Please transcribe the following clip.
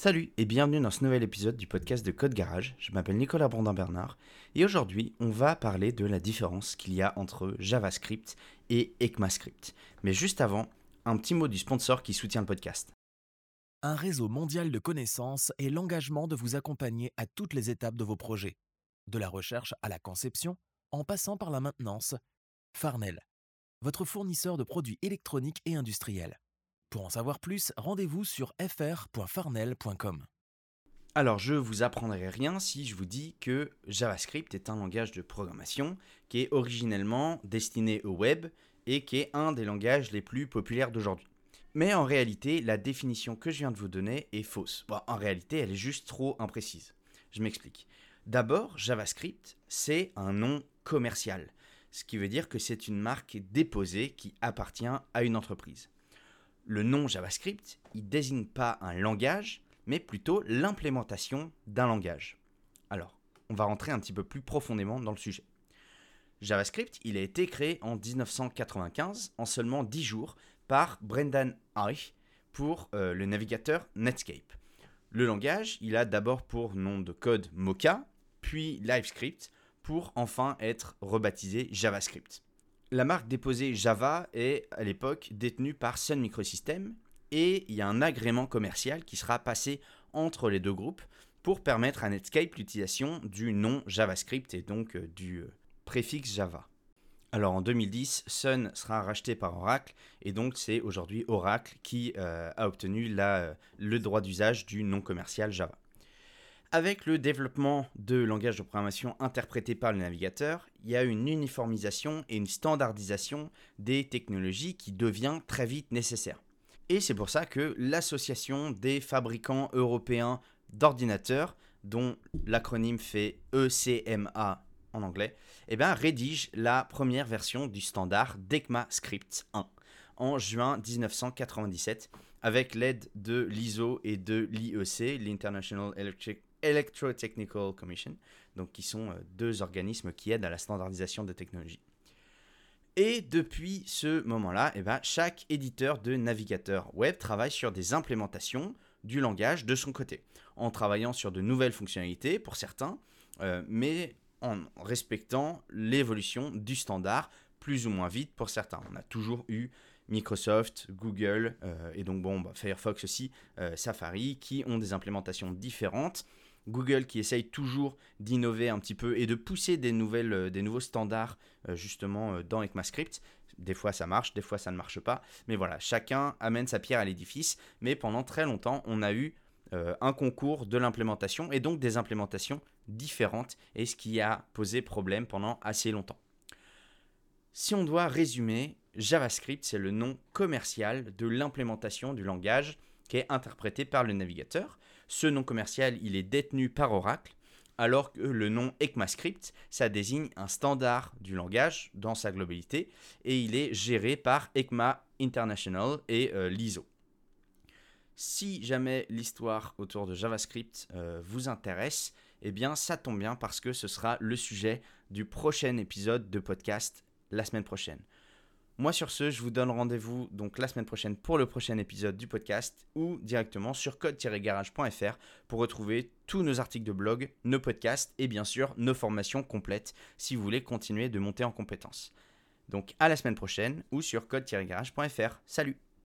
Salut et bienvenue dans ce nouvel épisode du podcast de Code Garage. Je m'appelle Nicolas Brandin-Bernard et aujourd'hui on va parler de la différence qu'il y a entre JavaScript et ECMAScript. Mais juste avant, un petit mot du sponsor qui soutient le podcast. Un réseau mondial de connaissances et l'engagement de vous accompagner à toutes les étapes de vos projets, de la recherche à la conception, en passant par la maintenance. Farnell, votre fournisseur de produits électroniques et industriels. Pour en savoir plus, rendez-vous sur fr.farnell.com. Alors je vous apprendrai rien si je vous dis que JavaScript est un langage de programmation qui est originellement destiné au web et qui est un des langages les plus populaires d'aujourd'hui. Mais en réalité, la définition que je viens de vous donner est fausse. en réalité, elle est juste trop imprécise. Je m'explique. D'abord, JavaScript, c'est un nom commercial, ce qui veut dire que c'est une marque déposée qui appartient à une entreprise le nom JavaScript, il désigne pas un langage, mais plutôt l'implémentation d'un langage. Alors, on va rentrer un petit peu plus profondément dans le sujet. JavaScript, il a été créé en 1995, en seulement 10 jours, par Brendan Eich pour euh, le navigateur Netscape. Le langage, il a d'abord pour nom de code Mocha, puis LiveScript, pour enfin être rebaptisé JavaScript. La marque déposée Java est à l'époque détenue par Sun Microsystems et il y a un agrément commercial qui sera passé entre les deux groupes pour permettre à Netscape l'utilisation du nom JavaScript et donc euh, du euh, préfixe Java. Alors en 2010, Sun sera racheté par Oracle et donc c'est aujourd'hui Oracle qui euh, a obtenu le droit d'usage du nom commercial Java. Avec le développement de langages de programmation interprétés par le navigateur, il y a une uniformisation et une standardisation des technologies qui devient très vite nécessaire. Et c'est pour ça que l'association des fabricants européens d'ordinateurs, dont l'acronyme fait ECMA en anglais, eh bien, rédige la première version du standard d'ECMAScript 1 en juin 1997 avec l'aide de l'ISO et de l'IEC, l'International Electric Electrotechnical Commission, donc qui sont euh, deux organismes qui aident à la standardisation de technologies. Et depuis ce moment-là, eh ben, chaque éditeur de navigateur web travaille sur des implémentations du langage de son côté, en travaillant sur de nouvelles fonctionnalités pour certains, euh, mais en respectant l'évolution du standard plus ou moins vite pour certains. On a toujours eu Microsoft, Google euh, et donc bon, bah, Firefox aussi, Safari, qui ont des implémentations différentes Google qui essaye toujours d'innover un petit peu et de pousser des, nouvelles, euh, nouveaux standards euh, justement euh, dans ECMAScript. Des fois ça marche, des fois ça ne marche pas. Mais voilà, chacun amène sa pierre à l'édifice. Mais pendant très longtemps, on a eu un concours de l'implémentation et donc des implémentations différentes et ce qui a posé problème pendant assez longtemps. Si on doit résumer, JavaScript, c'est le nom commercial de l'implémentation du langage qui est interprété par le navigateur. Ce nom commercial, il est détenu par Oracle, alors que le nom ECMAScript, ça désigne un standard du langage dans sa globalité, et il est géré par ECMA International et euh, l'ISO. Si jamais l'histoire autour de JavaScript euh, vous intéresse, eh bien ça tombe bien parce que ce sera le sujet du prochain épisode de podcast la semaine prochaine. Moi sur ce, je vous donne rendez-vous donc la semaine prochaine pour le prochain épisode du podcast ou directement sur code-garage.fr pour retrouver tous nos articles de blog, nos podcasts et bien sûr nos formations complètes si vous voulez continuer de monter en compétences. Donc à la semaine prochaine ou sur code-garage.fr. Salut